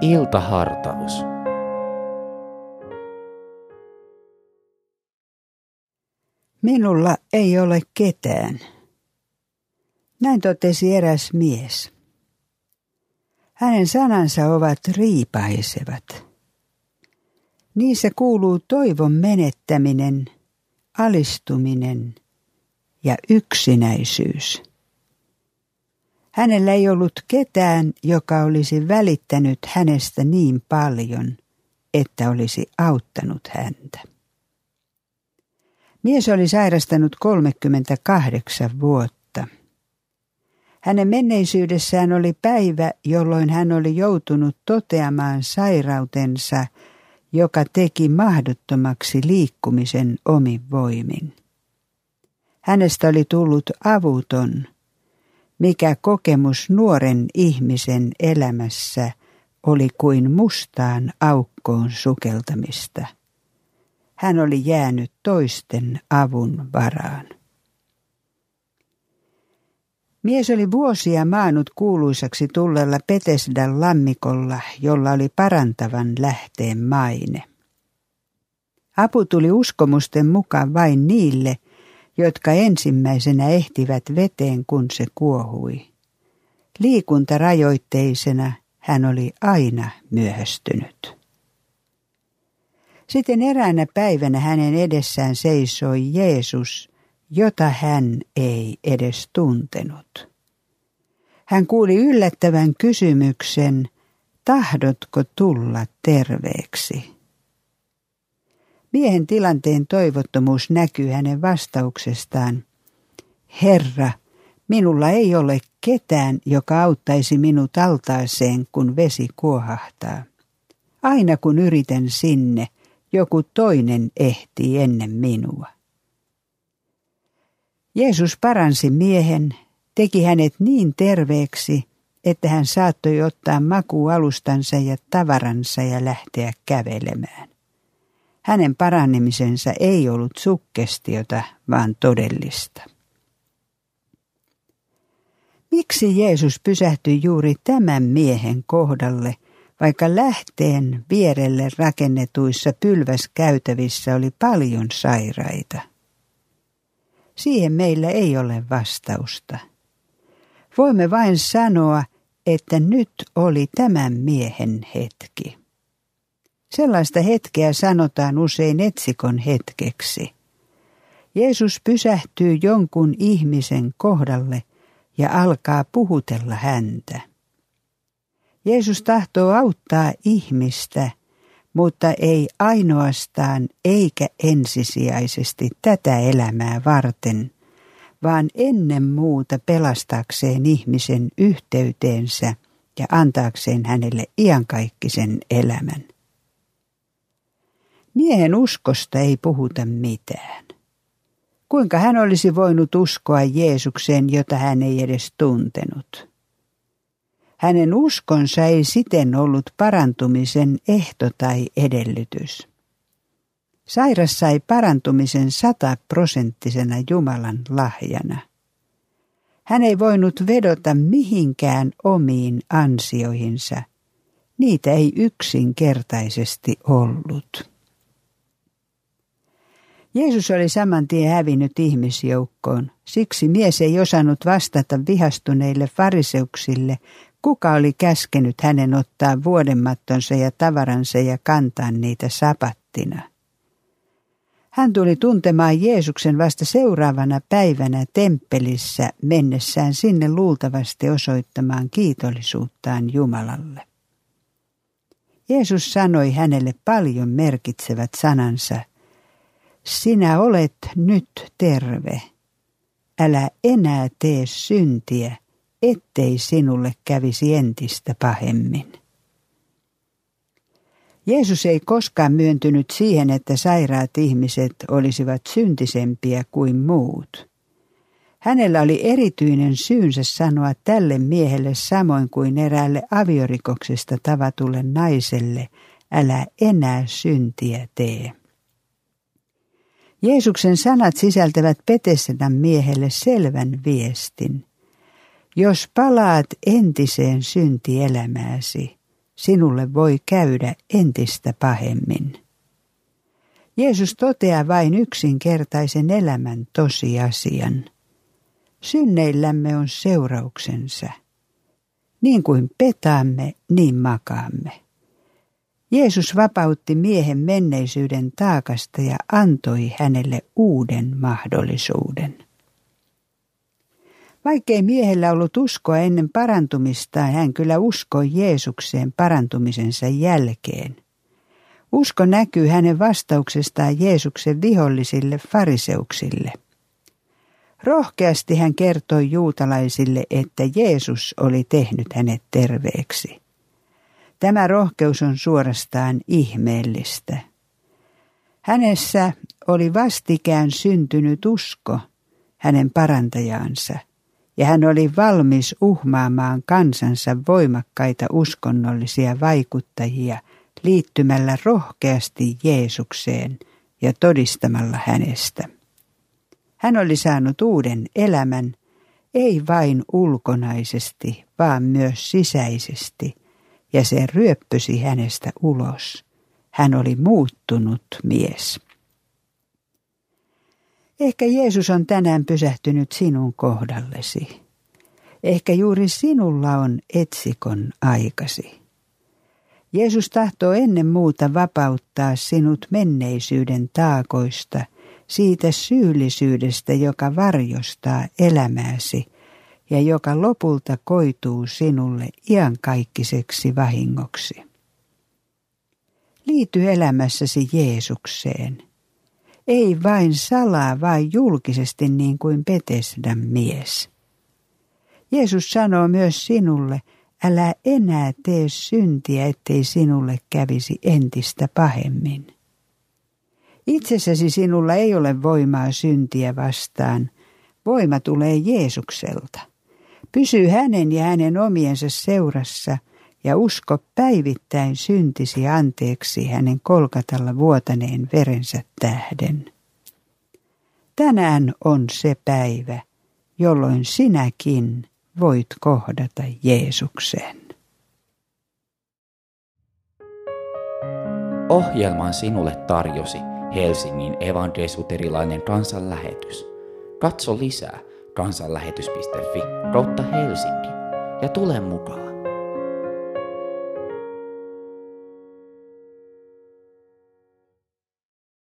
Iltahartaus. Minulla ei ole ketään. Näin totesi eräs mies. Hänen sanansa ovat riipaisevat. Niissä kuuluu toivon menettäminen, alistuminen ja yksinäisyys. Hänellä ei ollut ketään, joka olisi välittänyt hänestä niin paljon, että olisi auttanut häntä. Mies oli sairastanut 38 vuotta. Hänen menneisyydessään oli päivä, jolloin hän oli joutunut toteamaan sairautensa, joka teki mahdottomaksi liikkumisen omin voimin. Hänestä oli tullut avuton, mikä kokemus nuoren ihmisen elämässä oli kuin mustaan aukkoon sukeltamista. Hän oli jäänyt toisten avun varaan. Mies oli vuosia maanut kuuluisaksi tullella Petesdan lammikolla, jolla oli parantavan lähteen maine. Apu tuli uskomusten mukaan vain niille, jotka ensimmäisenä ehtivät veteen, kun se kuohui. Liikuntarajoitteisena hän oli aina myöhästynyt. Sitten eräänä päivänä hänen edessään seisoi Jeesus, jota hän ei edes tuntenut. Hän kuuli yllättävän kysymyksen, tahdotko tulla terveeksi? Miehen tilanteen toivottomuus näkyy hänen vastauksestaan. Herra, minulla ei ole ketään, joka auttaisi minut altaaseen, kun vesi kuohahtaa. Aina kun yritän sinne, joku toinen ehtii ennen minua. Jeesus paransi miehen, teki hänet niin terveeksi, että hän saattoi ottaa makualustansa ja tavaransa ja lähteä kävelemään. Hänen parannemisensa ei ollut sukkestiota, vaan todellista. Miksi Jeesus pysähtyi juuri tämän miehen kohdalle, vaikka lähteen vierelle rakennetuissa pylväskäytävissä oli paljon sairaita? Siihen meillä ei ole vastausta. Voimme vain sanoa, että nyt oli tämän miehen hetki. Sellaista hetkeä sanotaan usein etsikon hetkeksi. Jeesus pysähtyy jonkun ihmisen kohdalle ja alkaa puhutella häntä. Jeesus tahtoo auttaa ihmistä, mutta ei ainoastaan eikä ensisijaisesti tätä elämää varten, vaan ennen muuta pelastakseen ihmisen yhteyteensä ja antaakseen hänelle iankaikkisen elämän. Miehen uskosta ei puhuta mitään. Kuinka hän olisi voinut uskoa Jeesukseen, jota hän ei edes tuntenut? Hänen uskonsa ei siten ollut parantumisen ehto tai edellytys. Sairas sai parantumisen sataprosenttisena Jumalan lahjana. Hän ei voinut vedota mihinkään omiin ansioihinsa. Niitä ei yksinkertaisesti ollut. Jeesus oli saman tien hävinnyt ihmisjoukkoon. Siksi mies ei osannut vastata vihastuneille fariseuksille, kuka oli käskenyt hänen ottaa vuodenmattonsa ja tavaransa ja kantaa niitä sapattina. Hän tuli tuntemaan Jeesuksen vasta seuraavana päivänä temppelissä mennessään sinne luultavasti osoittamaan kiitollisuuttaan Jumalalle. Jeesus sanoi hänelle paljon merkitsevät sanansa – sinä olet nyt terve. Älä enää tee syntiä, ettei sinulle kävisi entistä pahemmin. Jeesus ei koskaan myöntynyt siihen, että sairaat ihmiset olisivat syntisempiä kuin muut. Hänellä oli erityinen syynsä sanoa tälle miehelle samoin kuin eräälle aviorikoksesta tavatulle naiselle, älä enää syntiä tee. Jeesuksen sanat sisältävät Petesedan miehelle selvän viestin. Jos palaat entiseen syntielämääsi, sinulle voi käydä entistä pahemmin. Jeesus toteaa vain yksinkertaisen elämän tosiasian. Synneillämme on seurauksensa. Niin kuin petaamme, niin makaamme. Jeesus vapautti miehen menneisyyden taakasta ja antoi hänelle uuden mahdollisuuden. Vaikkei miehellä ollut uskoa ennen parantumistaan, hän kyllä uskoi Jeesukseen parantumisensa jälkeen. Usko näkyy hänen vastauksestaan Jeesuksen vihollisille fariseuksille. Rohkeasti hän kertoi juutalaisille, että Jeesus oli tehnyt hänet terveeksi. Tämä rohkeus on suorastaan ihmeellistä. Hänessä oli vastikään syntynyt usko hänen parantajaansa, ja hän oli valmis uhmaamaan kansansa voimakkaita uskonnollisia vaikuttajia liittymällä rohkeasti Jeesukseen ja todistamalla hänestä. Hän oli saanut uuden elämän, ei vain ulkonaisesti, vaan myös sisäisesti – ja se ryöppösi hänestä ulos. Hän oli muuttunut mies. Ehkä Jeesus on tänään pysähtynyt sinun kohdallesi. Ehkä juuri sinulla on etsikon aikasi. Jeesus tahtoo ennen muuta vapauttaa sinut menneisyyden taakoista, siitä syyllisyydestä, joka varjostaa elämääsi – ja joka lopulta koituu sinulle iankaikkiseksi vahingoksi. Liity elämässäsi Jeesukseen. Ei vain salaa, vaan julkisesti niin kuin Petesdan mies. Jeesus sanoo myös sinulle, älä enää tee syntiä, ettei sinulle kävisi entistä pahemmin. Itsessäsi sinulla ei ole voimaa syntiä vastaan. Voima tulee Jeesukselta. Pysy hänen ja hänen omiensa seurassa ja usko päivittäin syntisi anteeksi hänen kolkatalla vuotaneen verensä tähden. Tänään on se päivä, jolloin sinäkin voit kohdata Jeesuksen. Ohjelman sinulle tarjosi Helsingin evankelisuterilainen kansanlähetys. Katso lisää kansanlähetys.fi kautta Helsinki ja tule mukaan.